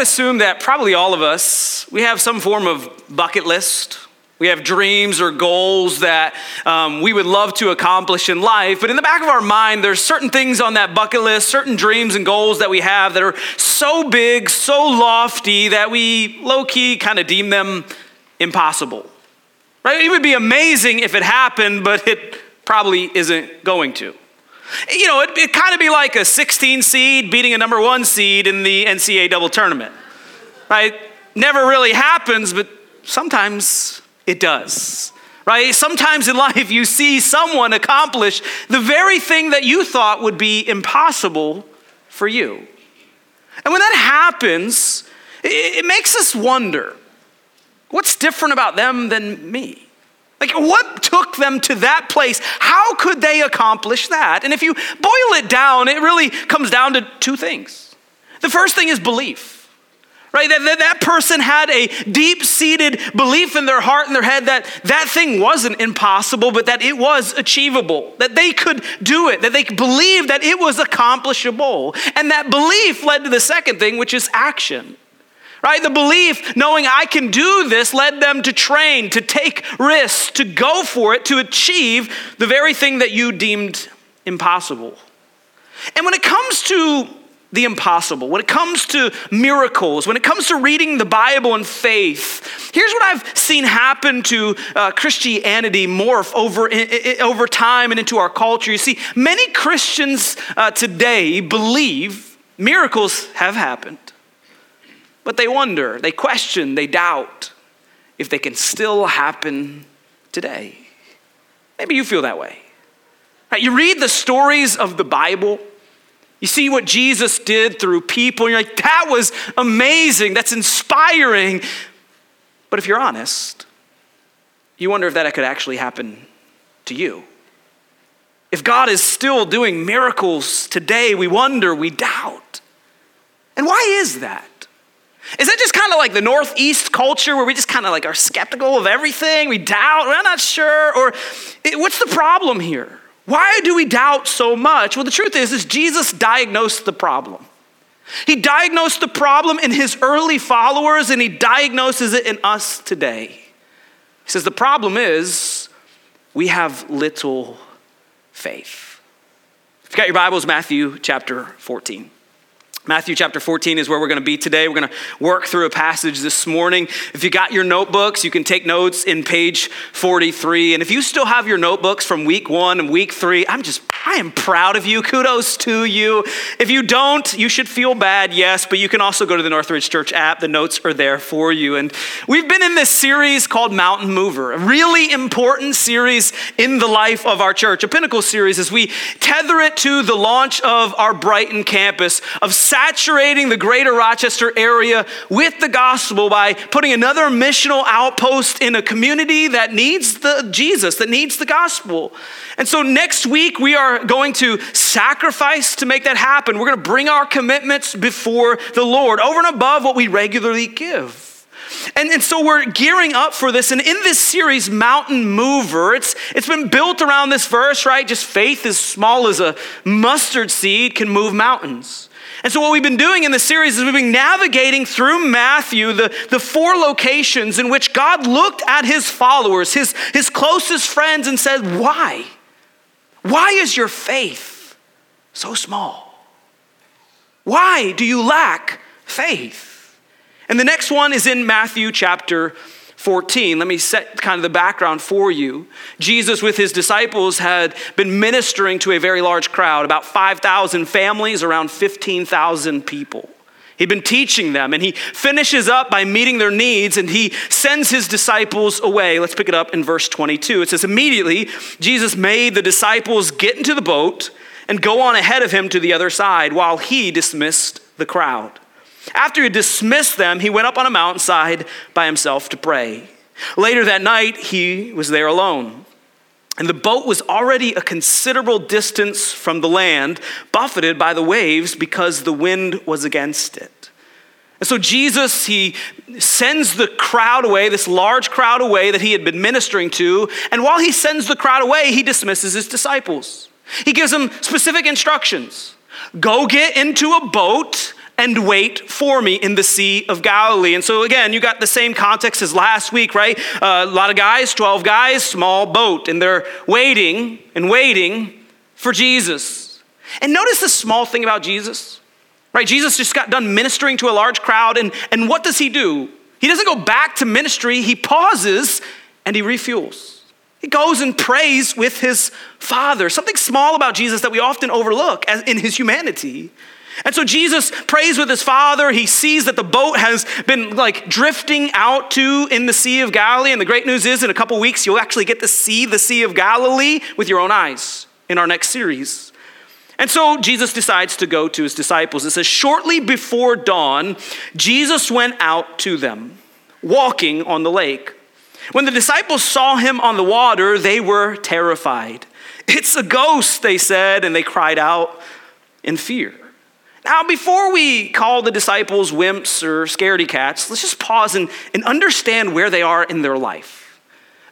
would assume that probably all of us, we have some form of bucket list. We have dreams or goals that um, we would love to accomplish in life, but in the back of our mind, there's certain things on that bucket list, certain dreams and goals that we have that are so big, so lofty that we low key kind of deem them impossible. Right? It would be amazing if it happened, but it probably isn't going to. You know, it, it kind of be like a 16 seed beating a number one seed in the NCAA double tournament, right? Never really happens, but sometimes it does, right? Sometimes in life you see someone accomplish the very thing that you thought would be impossible for you. And when that happens, it, it makes us wonder what's different about them than me? Like, what took them to that place? How could they accomplish that? And if you boil it down, it really comes down to two things. The first thing is belief. Right? That, that, that person had a deep seated belief in their heart and their head that that thing wasn't impossible, but that it was achievable, that they could do it, that they believed that it was accomplishable. And that belief led to the second thing, which is action right? The belief, knowing I can do this, led them to train, to take risks, to go for it, to achieve the very thing that you deemed impossible. And when it comes to the impossible, when it comes to miracles, when it comes to reading the Bible and faith, here's what I've seen happen to uh, Christianity morph over, over time and into our culture. You see, many Christians uh, today believe miracles have happened. But they wonder, they question, they doubt if they can still happen today. Maybe you feel that way. You read the stories of the Bible, you see what Jesus did through people, and you're like, that was amazing, that's inspiring. But if you're honest, you wonder if that could actually happen to you. If God is still doing miracles today, we wonder, we doubt. And why is that? Is that just kind of like the Northeast culture where we just kind of like are skeptical of everything? We doubt, we're not sure? Or what's the problem here? Why do we doubt so much? Well, the truth is, is Jesus diagnosed the problem. He diagnosed the problem in his early followers and he diagnoses it in us today. He says the problem is we have little faith. If you got your Bibles, Matthew chapter 14. Matthew chapter 14 is where we're going to be today. We're going to work through a passage this morning. If you got your notebooks, you can take notes in page 43. And if you still have your notebooks from week one and week three, I'm just, I am proud of you. Kudos to you. If you don't, you should feel bad, yes, but you can also go to the Northridge Church app. The notes are there for you. And we've been in this series called Mountain Mover, a really important series in the life of our church, a pinnacle series as we tether it to the launch of our Brighton campus of saturating the greater Rochester area with the gospel by putting another missional outpost in a community that needs the Jesus, that needs the gospel. And so next week we are going to sacrifice to make that happen. We're going to bring our commitments before the Lord over and above what we regularly give. And, and so we're gearing up for this. And in this series, Mountain Mover, it's, it's been built around this verse, right? Just faith as small as a mustard seed can move mountains. And so, what we've been doing in this series is we've been navigating through Matthew the, the four locations in which God looked at his followers, his, his closest friends, and said, Why? Why is your faith so small? Why do you lack faith? And the next one is in Matthew chapter 14. Let me set kind of the background for you. Jesus, with his disciples, had been ministering to a very large crowd, about 5,000 families, around 15,000 people. He'd been teaching them, and he finishes up by meeting their needs, and he sends his disciples away. Let's pick it up in verse 22. It says, Immediately, Jesus made the disciples get into the boat and go on ahead of him to the other side while he dismissed the crowd. After he dismissed them, he went up on a mountainside by himself to pray. Later that night, he was there alone. And the boat was already a considerable distance from the land, buffeted by the waves because the wind was against it. And so Jesus, he sends the crowd away, this large crowd away that he had been ministering to. And while he sends the crowd away, he dismisses his disciples. He gives them specific instructions go get into a boat and wait for me in the Sea of Galilee. And so, again, you got the same context as last week, right? Uh, a lot of guys, 12 guys, small boat, and they're waiting and waiting for Jesus. And notice the small thing about Jesus, right? Jesus just got done ministering to a large crowd, and, and what does he do? He doesn't go back to ministry, he pauses and he refuels. He goes and prays with his Father. Something small about Jesus that we often overlook as in his humanity. And so Jesus prays with his father. He sees that the boat has been like drifting out to in the Sea of Galilee. And the great news is, in a couple weeks, you'll actually get to see the Sea of Galilee with your own eyes in our next series. And so Jesus decides to go to his disciples. It says, Shortly before dawn, Jesus went out to them, walking on the lake. When the disciples saw him on the water, they were terrified. It's a ghost, they said, and they cried out in fear. Now, before we call the disciples wimps or scaredy cats, let's just pause and, and understand where they are in their life.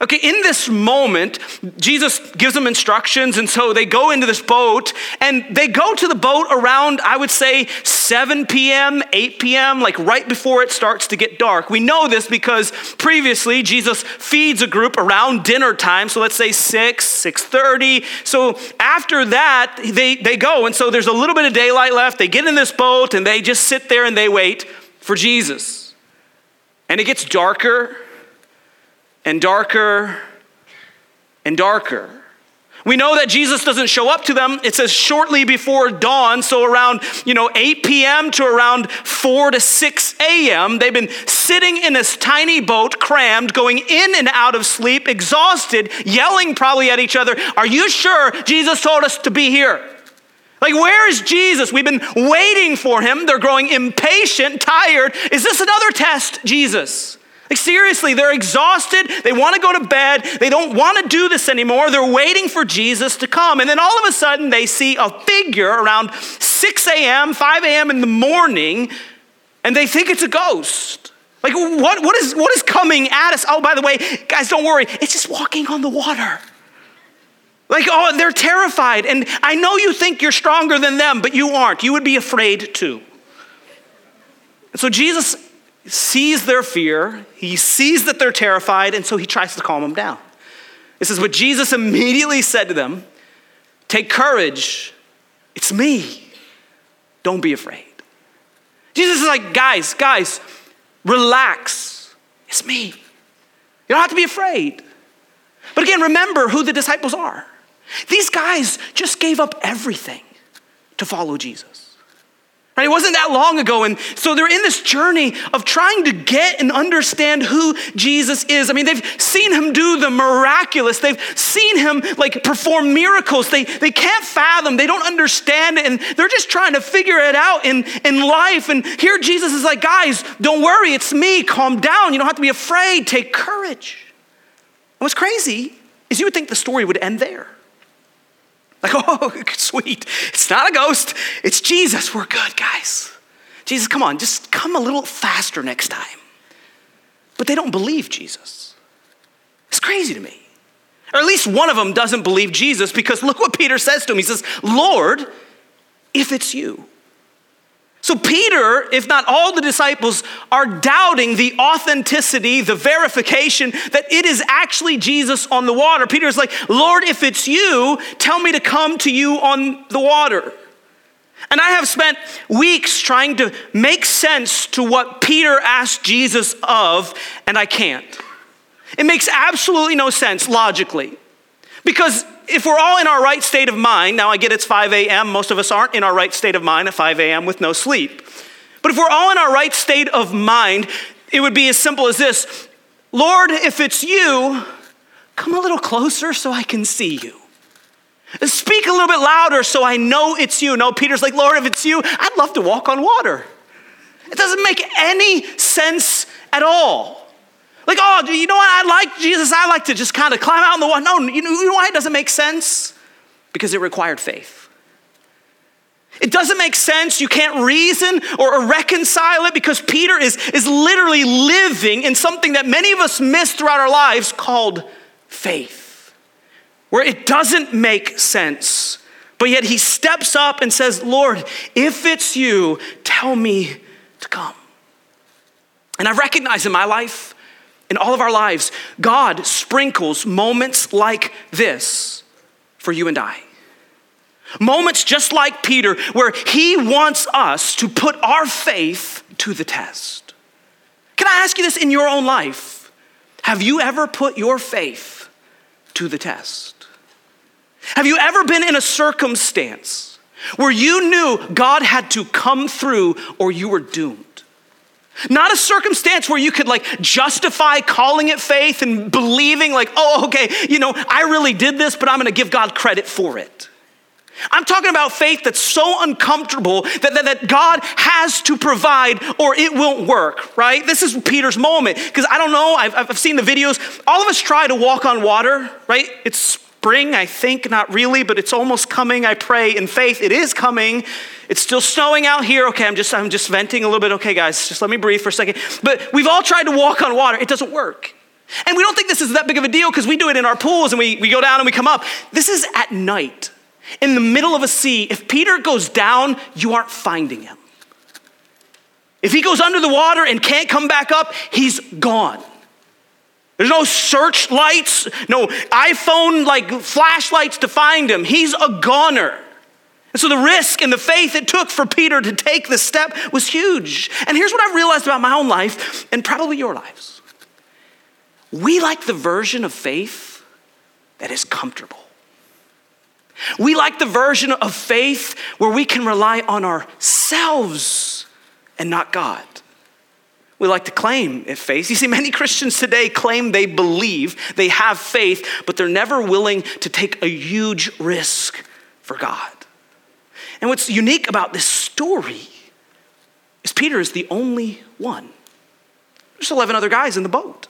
Okay, in this moment, Jesus gives them instructions, and so they go into this boat, and they go to the boat around, I would say, 7 p.m., 8 p.m., like right before it starts to get dark. We know this because previously Jesus feeds a group around dinner time, so let's say 6, 6.30. So after that, they, they go, and so there's a little bit of daylight left. They get in this boat, and they just sit there and they wait for Jesus. And it gets darker and darker and darker. We know that Jesus doesn't show up to them. It says shortly before dawn, so around, you know, 8 p.m. to around 4 to 6 a.m. They've been sitting in this tiny boat, crammed, going in and out of sleep, exhausted, yelling probably at each other, Are you sure Jesus told us to be here? Like, where is Jesus? We've been waiting for him. They're growing impatient, tired. Is this another test, Jesus? Like, seriously, they're exhausted. They want to go to bed. They don't want to do this anymore. They're waiting for Jesus to come. And then all of a sudden, they see a figure around 6 a.m., 5 a.m. in the morning, and they think it's a ghost. Like, what, what, is, what is coming at us? Oh, by the way, guys, don't worry. It's just walking on the water. Like, oh, they're terrified. And I know you think you're stronger than them, but you aren't. You would be afraid too. so Jesus sees their fear, he sees that they're terrified, and so he tries to calm them down. It says, But Jesus immediately said to them, Take courage, it's me. Don't be afraid. Jesus is like, Guys, guys, relax. It's me. You don't have to be afraid. But again, remember who the disciples are. These guys just gave up everything to follow Jesus. Right? It wasn't that long ago. And so they're in this journey of trying to get and understand who Jesus is. I mean, they've seen him do the miraculous. They've seen him like perform miracles. They, they can't fathom. They don't understand it. And they're just trying to figure it out in, in life. And here Jesus is like, guys, don't worry. It's me. Calm down. You don't have to be afraid. Take courage. And what's crazy is you would think the story would end there. Like, oh, sweet. It's not a ghost, it's Jesus. We're good, guys. Jesus, come on, just come a little faster next time. But they don't believe Jesus. It's crazy to me. Or at least one of them doesn't believe Jesus because look what Peter says to him. He says, Lord, if it's you, so, Peter, if not all the disciples, are doubting the authenticity, the verification that it is actually Jesus on the water. Peter's like, Lord, if it's you, tell me to come to you on the water. And I have spent weeks trying to make sense to what Peter asked Jesus of, and I can't. It makes absolutely no sense logically. Because if we're all in our right state of mind, now I get it's 5 a.m., most of us aren't in our right state of mind at 5 a.m. with no sleep. But if we're all in our right state of mind, it would be as simple as this Lord, if it's you, come a little closer so I can see you. Speak a little bit louder so I know it's you. No, Peter's like, Lord, if it's you, I'd love to walk on water. It doesn't make any sense at all. Like, oh, you know what? I like Jesus. I like to just kind of climb out in the water. No, you know, why it doesn't make sense? Because it required faith. It doesn't make sense. You can't reason or reconcile it because Peter is, is literally living in something that many of us miss throughout our lives called faith, where it doesn't make sense. But yet he steps up and says, Lord, if it's you, tell me to come. And I recognize in my life, in all of our lives, God sprinkles moments like this for you and I. Moments just like Peter, where he wants us to put our faith to the test. Can I ask you this in your own life? Have you ever put your faith to the test? Have you ever been in a circumstance where you knew God had to come through or you were doomed? Not a circumstance where you could like justify calling it faith and believing, like, oh, okay, you know, I really did this, but I'm gonna give God credit for it. I'm talking about faith that's so uncomfortable that, that, that, God has to provide or it won't work, right? This is Peter's moment. Because I don't know, I've, I've seen the videos. All of us try to walk on water, right? It's spring, I think, not really, but it's almost coming. I pray in faith. It is coming. It's still snowing out here. Okay, I'm just I'm just venting a little bit. Okay, guys, just let me breathe for a second. But we've all tried to walk on water. It doesn't work. And we don't think this is that big of a deal because we do it in our pools and we, we go down and we come up. This is at night, in the middle of a sea. If Peter goes down, you aren't finding him. If he goes under the water and can't come back up, he's gone. There's no search lights, no iPhone like flashlights to find him. He's a goner. And so the risk and the faith it took for Peter to take this step was huge. And here's what I've realized about my own life and probably your lives. We like the version of faith that is comfortable. We like the version of faith where we can rely on ourselves and not God. We like to claim it faith. You see, many Christians today claim they believe, they have faith, but they're never willing to take a huge risk for God. And what's unique about this story is Peter is the only one. There's 11 other guys in the boat.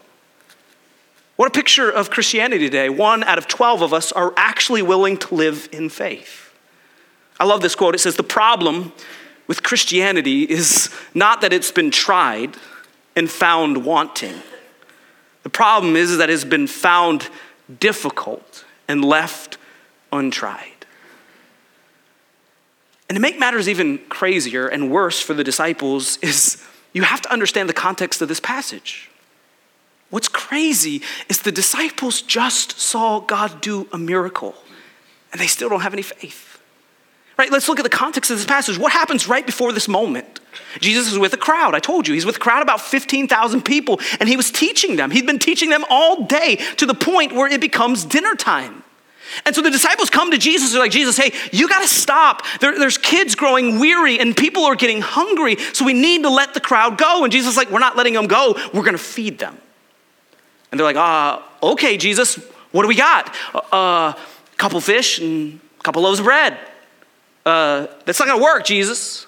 What a picture of Christianity today. One out of 12 of us are actually willing to live in faith. I love this quote. It says, The problem with Christianity is not that it's been tried, and found wanting. The problem is that it has been found difficult and left untried. And to make matters even crazier and worse for the disciples is you have to understand the context of this passage. What's crazy is the disciples just saw God do a miracle and they still don't have any faith. Right? Let's look at the context of this passage. What happens right before this moment? Jesus is with a crowd. I told you, he's with a crowd about 15,000 people, and he was teaching them. He'd been teaching them all day to the point where it becomes dinner time. And so the disciples come to Jesus. They're like, Jesus, hey, you got to stop. There, there's kids growing weary and people are getting hungry. So we need to let the crowd go. And Jesus is like, we're not letting them go. We're going to feed them. And they're like, uh, okay, Jesus, what do we got? A uh, uh, couple fish and a couple loaves of bread uh, that's not going to work, Jesus.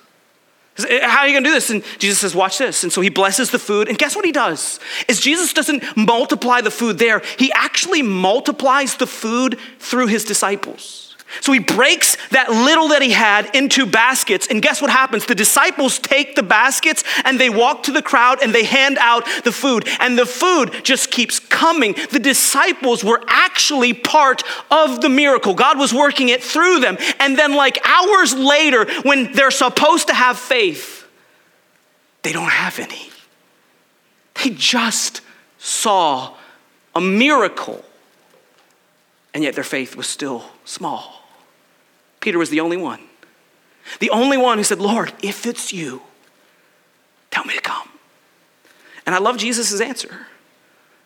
How are you going to do this? And Jesus says, Watch this. And so he blesses the food. And guess what he does? Is Jesus doesn't multiply the food there, he actually multiplies the food through his disciples. So he breaks that little that he had into baskets. And guess what happens? The disciples take the baskets and they walk to the crowd and they hand out the food. And the food just keeps coming. The disciples were actually part of the miracle. God was working it through them. And then, like hours later, when they're supposed to have faith, they don't have any. They just saw a miracle. And yet their faith was still small. Peter was the only one. The only one who said, Lord, if it's you, tell me to come. And I love Jesus' answer.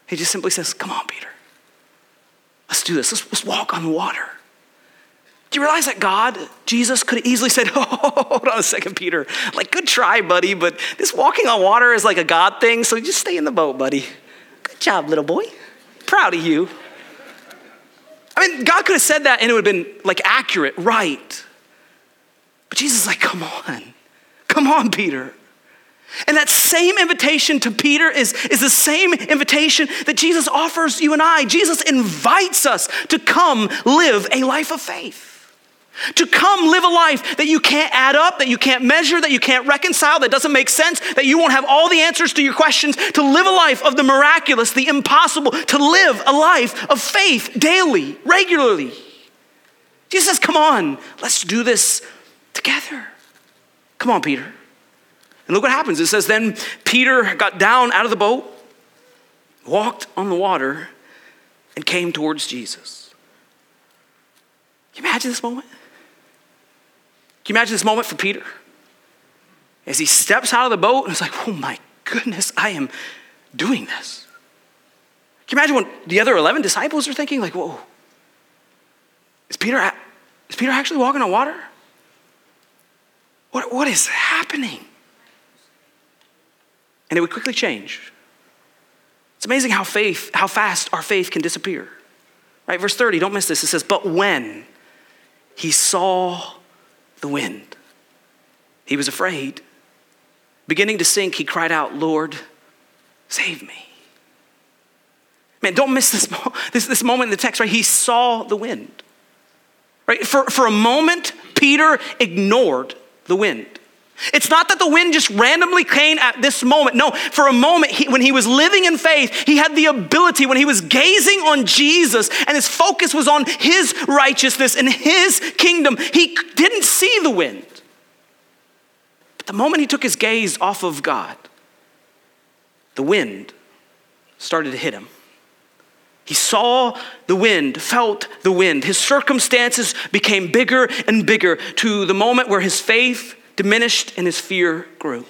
He just simply says, Come on, Peter. Let's do this. Let's, let's walk on the water. Do you realize that God, Jesus, could have easily said, oh, hold on a second, Peter. Like, good try, buddy, but this walking on water is like a God thing, so just stay in the boat, buddy. Good job, little boy. Proud of you. I mean, God could have said that and it would have been like accurate, right. But Jesus is like, come on, come on, Peter. And that same invitation to Peter is, is the same invitation that Jesus offers you and I. Jesus invites us to come live a life of faith. To come live a life that you can't add up, that you can't measure, that you can't reconcile, that doesn't make sense, that you won't have all the answers to your questions. To live a life of the miraculous, the impossible, to live a life of faith daily, regularly. Jesus says, Come on, let's do this together. Come on, Peter. And look what happens. It says, Then Peter got down out of the boat, walked on the water, and came towards Jesus. Can you imagine this moment? Can you imagine this moment for Peter? As he steps out of the boat and it's like, oh my goodness, I am doing this. Can you imagine what the other 11 disciples are thinking? Like, whoa, is Peter, is Peter actually walking on water? What, what is happening? And it would quickly change. It's amazing how faith, how fast our faith can disappear. Right? Verse 30, don't miss this. It says, But when he saw the wind, he was afraid. Beginning to sink, he cried out, Lord, save me. Man, don't miss this, this, this moment in the text, right? He saw the wind. Right? For, for a moment, Peter ignored the wind. It's not that the wind just randomly came at this moment. No, for a moment, he, when he was living in faith, he had the ability, when he was gazing on Jesus and his focus was on his righteousness and his kingdom, he didn't see the wind. But the moment he took his gaze off of God, the wind started to hit him. He saw the wind, felt the wind. His circumstances became bigger and bigger to the moment where his faith diminished and his fear grew.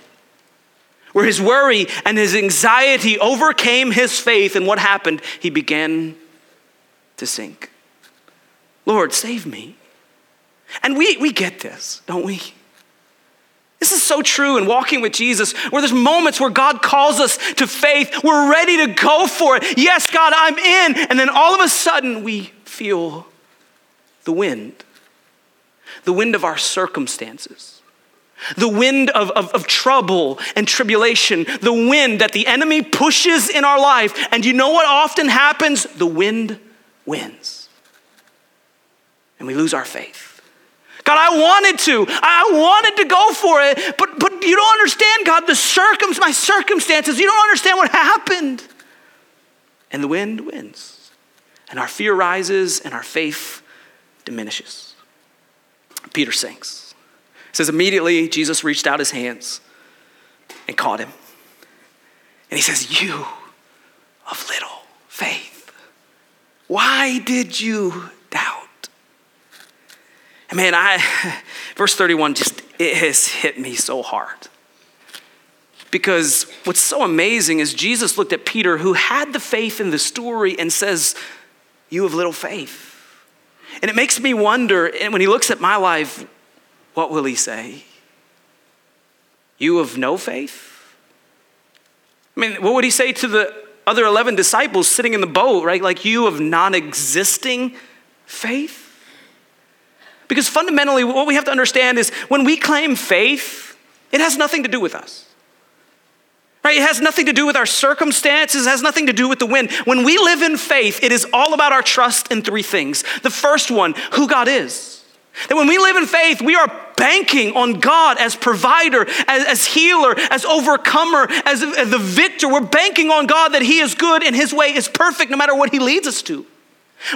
Where his worry and his anxiety overcame his faith, and what happened? He began to sink. Lord, save me. And we, we get this, don't we? This is so true in walking with Jesus, where there's moments where God calls us to faith. We're ready to go for it. Yes, God, I'm in. And then all of a sudden, we feel the wind the wind of our circumstances, the wind of, of, of, trouble and tribulation, the wind that the enemy pushes in our life. And you know what often happens? The wind wins. And we lose our faith. God, I wanted to. I wanted to go for it, but, but you don't understand, God, the circum, my circumstances. You don't understand what happened. And the wind wins. And our fear rises and our faith diminishes. Peter sinks. It says, immediately Jesus reached out his hands and caught him. And he says, You of little faith, why did you doubt? And man, I, verse 31 just, it has hit me so hard. Because what's so amazing is Jesus looked at Peter, who had the faith in the story, and says, You have little faith. And it makes me wonder, and when he looks at my life, what will he say? You of no faith? I mean, what would he say to the other 11 disciples sitting in the boat, right? Like, you of non existing faith? Because fundamentally, what we have to understand is when we claim faith, it has nothing to do with us. Right? It has nothing to do with our circumstances, it has nothing to do with the wind. When we live in faith, it is all about our trust in three things. The first one, who God is. That when we live in faith, we are banking on God as provider, as, as healer, as overcomer, as, as the victor. We're banking on God that He is good and His way is perfect no matter what He leads us to.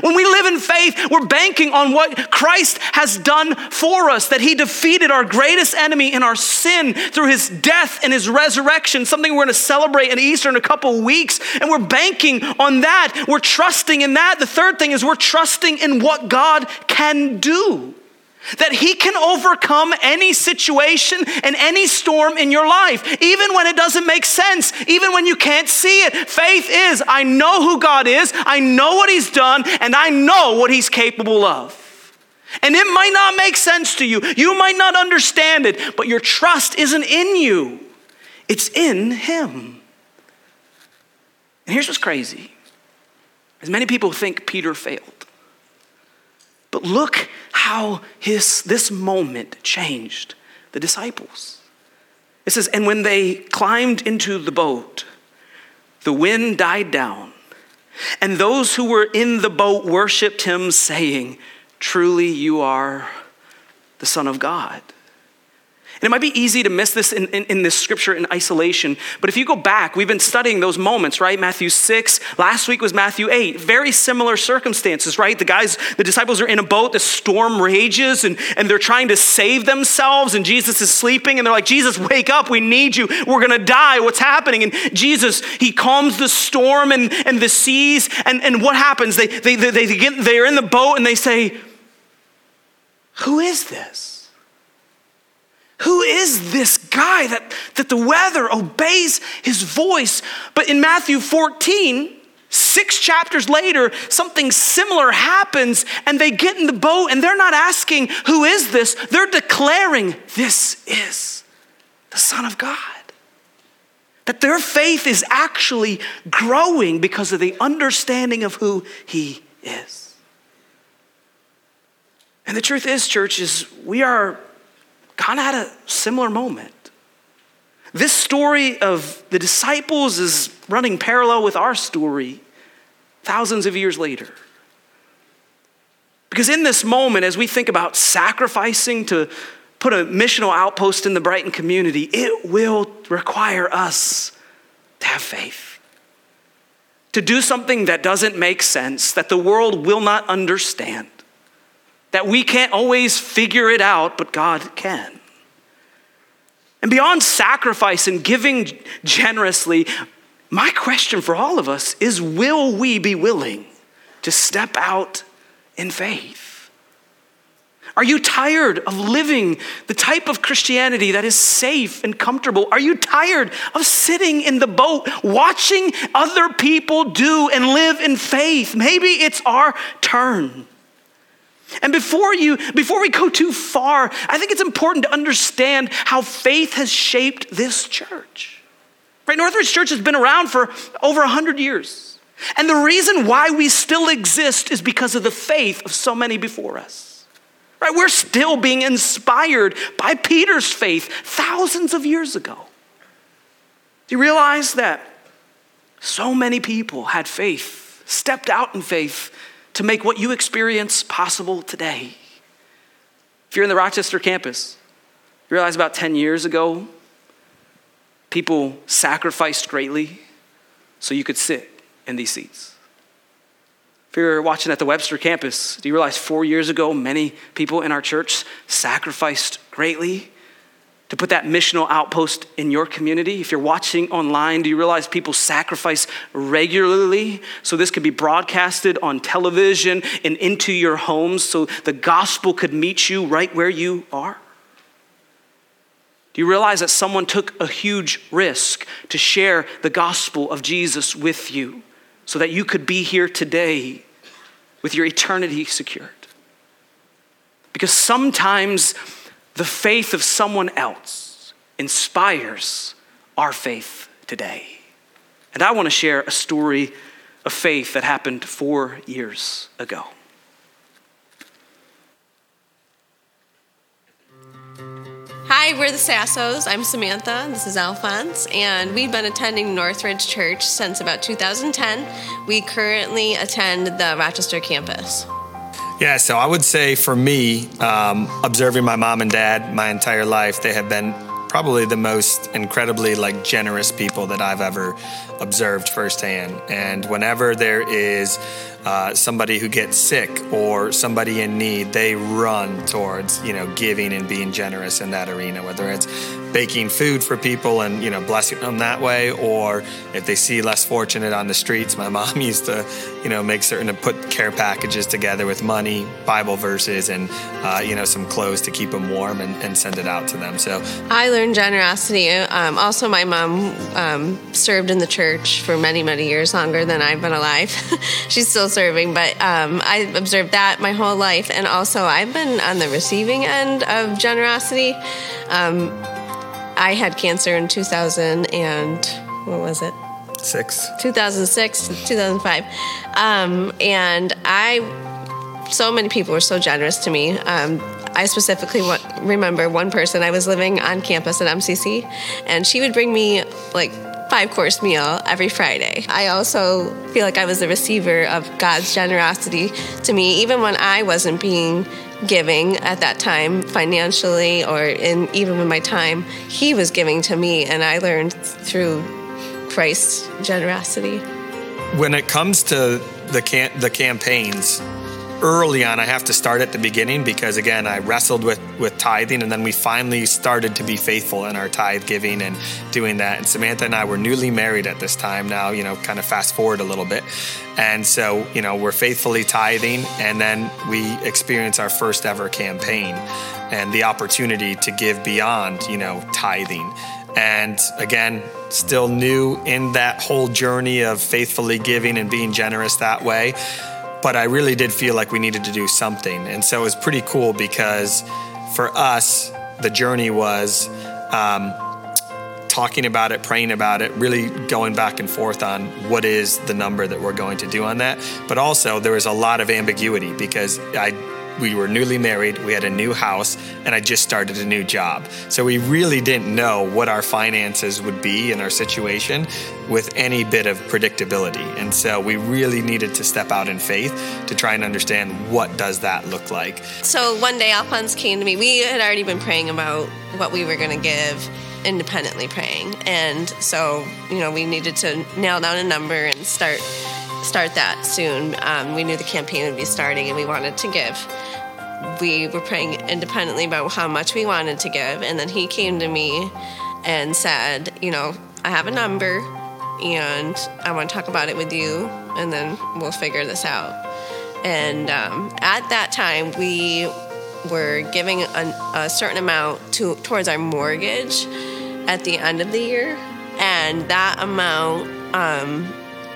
When we live in faith, we're banking on what Christ has done for us, that He defeated our greatest enemy in our sin through His death and His resurrection, something we're going to celebrate at Easter in a couple weeks. And we're banking on that. We're trusting in that. The third thing is we're trusting in what God can do. That he can overcome any situation and any storm in your life, even when it doesn't make sense, even when you can't see it. Faith is I know who God is, I know what he's done, and I know what he's capable of. And it might not make sense to you, you might not understand it, but your trust isn't in you, it's in him. And here's what's crazy as many people think Peter failed. But look how his, this moment changed the disciples. It says, And when they climbed into the boat, the wind died down, and those who were in the boat worshiped him, saying, Truly you are the Son of God. And it might be easy to miss this in, in, in, this scripture in isolation. But if you go back, we've been studying those moments, right? Matthew 6, last week was Matthew 8. Very similar circumstances, right? The guys, the disciples are in a boat, the storm rages, and, and they're trying to save themselves, and Jesus is sleeping, and they're like, Jesus, wake up, we need you. We're gonna die. What's happening? And Jesus, he calms the storm and, and the seas, and, and what happens? They, they, they, they get, they're in the boat and they say, Who is this? Who is this guy that, that the weather obeys his voice? But in Matthew 14, six chapters later, something similar happens, and they get in the boat and they're not asking, Who is this? They're declaring, This is the Son of God. That their faith is actually growing because of the understanding of who he is. And the truth is, church, is we are kind of had a similar moment. This story of the disciples is running parallel with our story thousands of years later. Because in this moment, as we think about sacrificing to put a missional outpost in the Brighton community, it will require us to have faith. To do something that doesn't make sense, that the world will not understand that we can't always figure it out, but God can. And beyond sacrifice and giving generously, my question for all of us is will we be willing to step out in faith? Are you tired of living the type of Christianity that is safe and comfortable? Are you tired of sitting in the boat watching other people do and live in faith? Maybe it's our turn. And before you before we go too far, I think it's important to understand how faith has shaped this church. Right? Northridge Church has been around for over 100 years. And the reason why we still exist is because of the faith of so many before us. Right? We're still being inspired by Peter's faith thousands of years ago. Do you realize that so many people had faith, stepped out in faith to make what you experience possible today. If you're in the Rochester campus, you realize about 10 years ago, people sacrificed greatly so you could sit in these seats. If you're watching at the Webster campus, do you realize four years ago, many people in our church sacrificed greatly to put that missional outpost in your community. If you're watching online, do you realize people sacrifice regularly so this could be broadcasted on television and into your homes so the gospel could meet you right where you are? Do you realize that someone took a huge risk to share the gospel of Jesus with you so that you could be here today with your eternity secured? Because sometimes the faith of someone else inspires our faith today. And I want to share a story of faith that happened four years ago. Hi, we're the Sassos. I'm Samantha. This is Alphonse. And we've been attending Northridge Church since about 2010. We currently attend the Rochester campus. Yeah, so I would say for me, um, observing my mom and dad my entire life, they have been probably the most incredibly like generous people that I've ever observed firsthand. And whenever there is uh, somebody who gets sick or somebody in need, they run towards you know giving and being generous in that arena. Whether it's baking food for people and you know blessing them that way, or if they see less fortunate on the streets, my mom used to you know make certain to put care packages together with money, Bible verses, and uh, you know some clothes to keep them warm and, and, send it out to them. So I learned generosity. Um, also, my mom um, served in the church for many many years longer than I've been alive. She's still serving, but um, I observed that my whole life, and also I've been on the receiving end of generosity. Um, I had cancer in 2000 and what was it? Six. 2006, 2005. Um, and I, so many people were so generous to me. Um, I specifically remember one person, I was living on campus at MCC, and she would bring me like five course meal every Friday. I also feel like I was the receiver of God's generosity to me, even when I wasn't being giving at that time financially or in even with my time he was giving to me and i learned through christ's generosity when it comes to the the campaigns early on i have to start at the beginning because again i wrestled with with tithing and then we finally started to be faithful in our tithe giving and doing that. And samantha and i were newly married at this time now you know kind of fast forward a little bit. And so you know we're faithfully tithing and then we experience our first ever campaign and the opportunity to give beyond you know tithing. And again still new in that whole journey of faithfully giving and being generous that way but I really did feel like we needed to do something. And so it was pretty cool because for us, the journey was um, talking about it, praying about it, really going back and forth on what is the number that we're going to do on that. But also, there was a lot of ambiguity because I we were newly married, we had a new house, and I just started a new job. So we really didn't know what our finances would be in our situation with any bit of predictability. And so we really needed to step out in faith to try and understand what does that look like. So one day Alphonse came to me. We had already been praying about what we were going to give independently praying. And so, you know, we needed to nail down a number and start start that soon. Um, we knew the campaign would be starting and we wanted to give we were praying independently about how much we wanted to give. And then he came to me and said, You know, I have a number and I want to talk about it with you, and then we'll figure this out. And um, at that time, we were giving a, a certain amount to, towards our mortgage at the end of the year. And that amount um,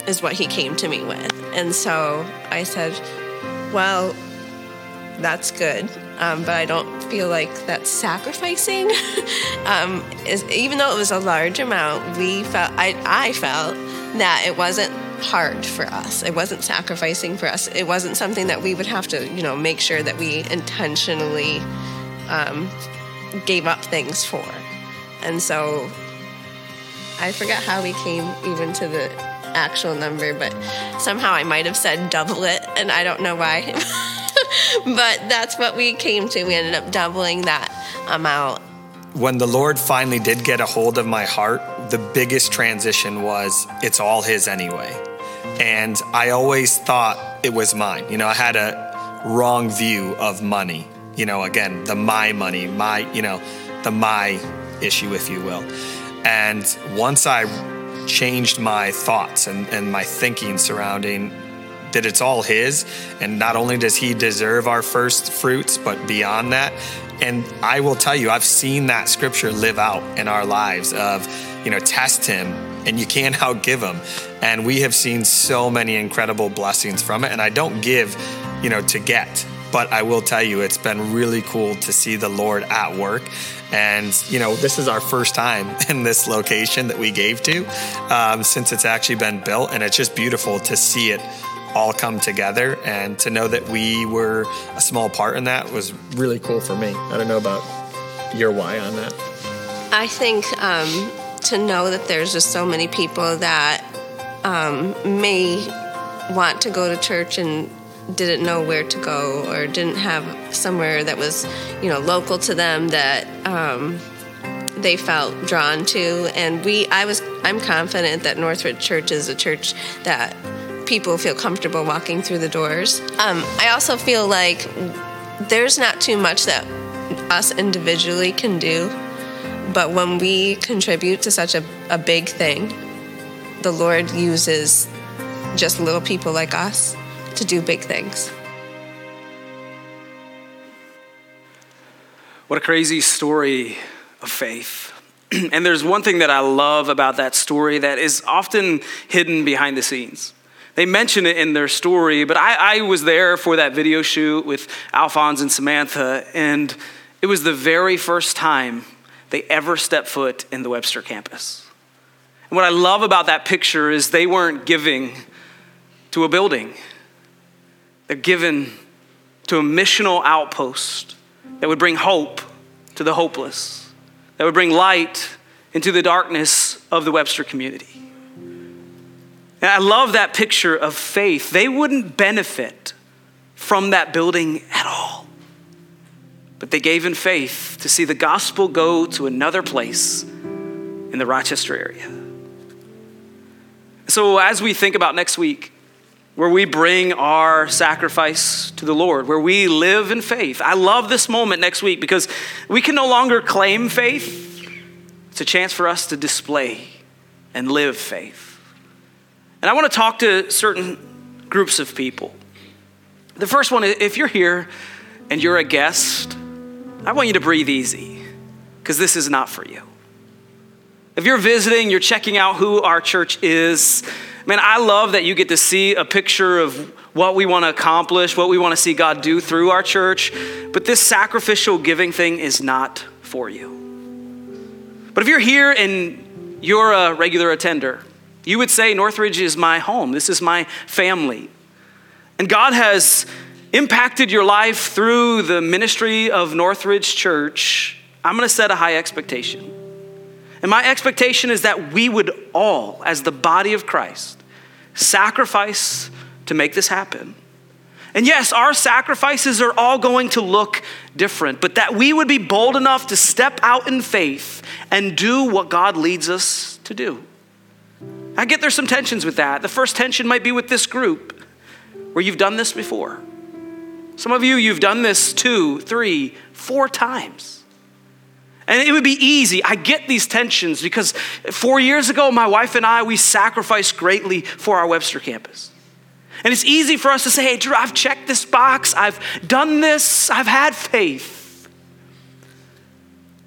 is what he came to me with. And so I said, Well, that's good. Um, but I don't feel like that's sacrificing. um, is, even though it was a large amount, we felt I, I felt that it wasn't hard for us. It wasn't sacrificing for us. It wasn't something that we would have to, you know, make sure that we intentionally um, gave up things for. And so I forget how we came even to the actual number, but somehow I might have said double it, and I don't know why. but that's what we came to. We ended up doubling that amount. When the Lord finally did get a hold of my heart, the biggest transition was it's all His anyway. And I always thought it was mine. You know, I had a wrong view of money. You know, again, the my money, my, you know, the my issue, if you will. And once I changed my thoughts and, and my thinking surrounding that it's all His. And not only does He deserve our first fruits, but beyond that. And I will tell you, I've seen that scripture live out in our lives of, you know, test Him and you can't outgive Him. And we have seen so many incredible blessings from it. And I don't give, you know, to get. But I will tell you, it's been really cool to see the Lord at work. And, you know, this is our first time in this location that we gave to um, since it's actually been built. And it's just beautiful to see it all come together and to know that we were a small part in that was really cool for me. I don't know about your why on that. I think um, to know that there's just so many people that um, may want to go to church and didn't know where to go or didn't have somewhere that was you know local to them that um, they felt drawn to and we i was i'm confident that northridge church is a church that people feel comfortable walking through the doors. Um, I also feel like there's not too much that us individually can do, but when we contribute to such a, a big thing, the Lord uses just little people like us to do big things. What a crazy story of faith. and there's one thing that I love about that story that is often hidden behind the scenes. They mention it in their story, but I, I was there for that video shoot with Alphonse and Samantha, and it was the very first time they ever stepped foot in the Webster campus. And what I love about that picture is they weren't giving to a building, they're given to a missional outpost that would bring hope to the hopeless, that would bring light into the darkness of the Webster community. And I love that picture of faith. They wouldn't benefit from that building at all. But they gave in faith to see the gospel go to another place in the Rochester area. So, as we think about next week, where we bring our sacrifice to the Lord, where we live in faith, I love this moment next week because we can no longer claim faith. It's a chance for us to display and live faith. And I want to talk to certain groups of people. The first one, if you're here and you're a guest, I want you to breathe easy because this is not for you. If you're visiting, you're checking out who our church is, man, I love that you get to see a picture of what we want to accomplish, what we want to see God do through our church. But this sacrificial giving thing is not for you. But if you're here and you're a regular attender, you would say, Northridge is my home, this is my family. And God has impacted your life through the ministry of Northridge Church. I'm going to set a high expectation. And my expectation is that we would all, as the body of Christ, sacrifice to make this happen. And yes, our sacrifices are all going to look different, but that we would be bold enough to step out in faith and do what God leads us to do. I get there's some tensions with that. The first tension might be with this group where you've done this before. Some of you, you've done this two, three, four times. And it would be easy. I get these tensions because four years ago, my wife and I, we sacrificed greatly for our Webster campus. And it's easy for us to say, hey, Drew, I've checked this box, I've done this, I've had faith.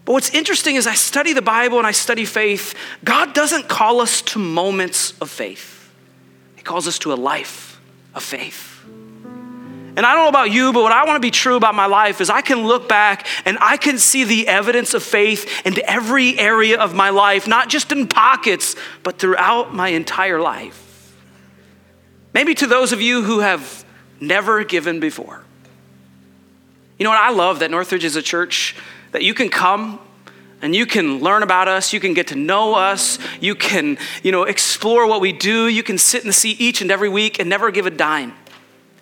But what's interesting is I study the Bible and I study faith. God doesn't call us to moments of faith, He calls us to a life of faith. And I don't know about you, but what I want to be true about my life is I can look back and I can see the evidence of faith in every area of my life, not just in pockets, but throughout my entire life. Maybe to those of you who have never given before. You know what? I love that Northridge is a church that you can come and you can learn about us you can get to know us you can you know explore what we do you can sit in the seat each and every week and never give a dime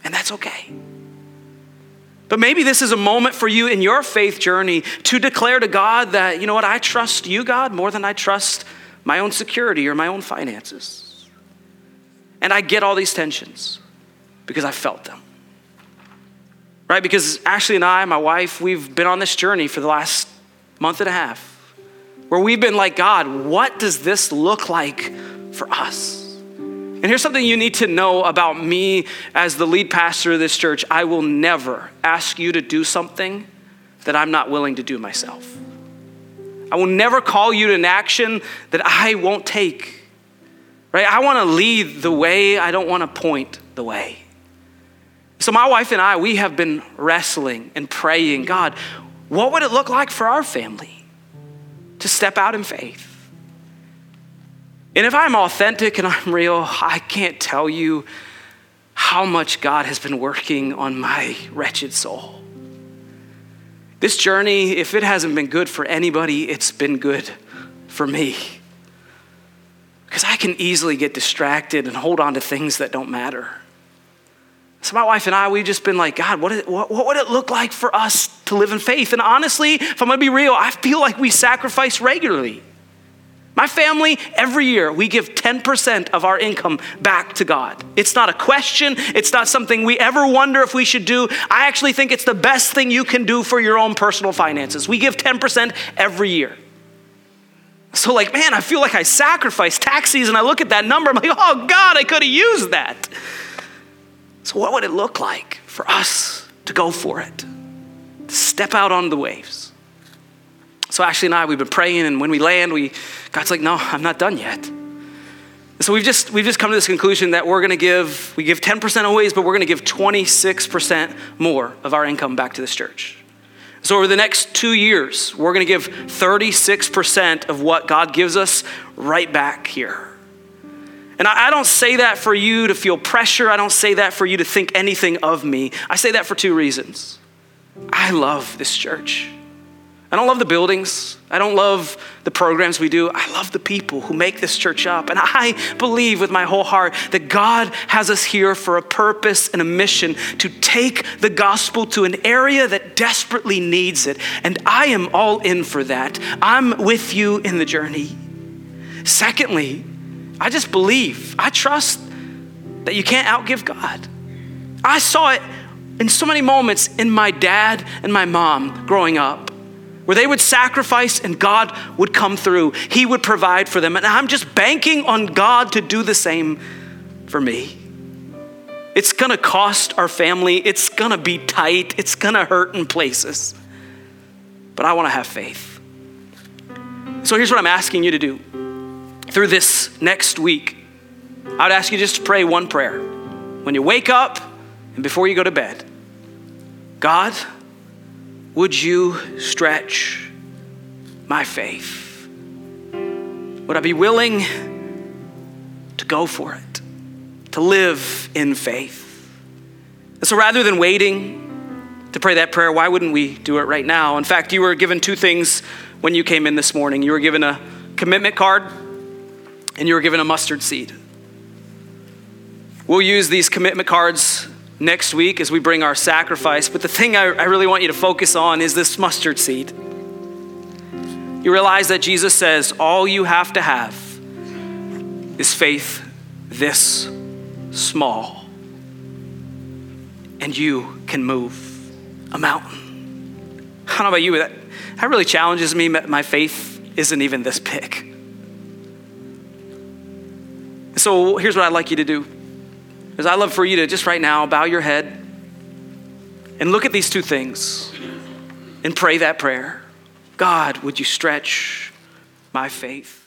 and that's okay. But maybe this is a moment for you in your faith journey to declare to God that, you know what, I trust you, God, more than I trust my own security or my own finances. And I get all these tensions because I felt them. Right? Because Ashley and I, my wife, we've been on this journey for the last month and a half where we've been like, God, what does this look like for us? And here's something you need to know about me as the lead pastor of this church I will never ask you to do something that I'm not willing to do myself. I will never call you to an action that I won't take. Right? I want to lead the way, I don't want to point the way. So, my wife and I, we have been wrestling and praying God, what would it look like for our family to step out in faith? And if I'm authentic and I'm real, I can't tell you how much God has been working on my wretched soul. This journey, if it hasn't been good for anybody, it's been good for me. Because I can easily get distracted and hold on to things that don't matter. So, my wife and I, we've just been like, God, what, is, what, what would it look like for us to live in faith? And honestly, if I'm gonna be real, I feel like we sacrifice regularly. My family, every year, we give 10% of our income back to God. It's not a question. It's not something we ever wonder if we should do. I actually think it's the best thing you can do for your own personal finances. We give 10% every year. So, like, man, I feel like I sacrifice tax season. I look at that number, I'm like, oh, God, I could have used that. So, what would it look like for us to go for it? To step out on the waves? So Ashley and I, we've been praying, and when we land, we God's like, no, I'm not done yet. So we've just we've just come to this conclusion that we're going to give we give 10% away, but we're going to give 26% more of our income back to this church. So over the next two years, we're going to give 36% of what God gives us right back here. And I, I don't say that for you to feel pressure. I don't say that for you to think anything of me. I say that for two reasons. I love this church. I don't love the buildings. I don't love the programs we do. I love the people who make this church up. And I believe with my whole heart that God has us here for a purpose and a mission to take the gospel to an area that desperately needs it. And I am all in for that. I'm with you in the journey. Secondly, I just believe, I trust that you can't outgive God. I saw it in so many moments in my dad and my mom growing up where they would sacrifice and God would come through. He would provide for them. And I'm just banking on God to do the same for me. It's gonna cost our family, it's gonna be tight, it's gonna hurt in places. But I wanna have faith. So here's what I'm asking you to do through this next week. I would ask you just to pray one prayer. When you wake up and before you go to bed, God, would you stretch my faith? Would I be willing to go for it, to live in faith? And so rather than waiting to pray that prayer, why wouldn't we do it right now? In fact, you were given two things when you came in this morning. You were given a commitment card and you were given a mustard seed. We'll use these commitment cards next week as we bring our sacrifice. But the thing I, I really want you to focus on is this mustard seed. You realize that Jesus says all you have to have is faith this small, and you can move a mountain. I don't know about you, but that, that really challenges me. My faith isn't even this big. So here's what I'd like you to do is I love for you to just right now bow your head and look at these two things and pray that prayer. God, would you stretch my faith?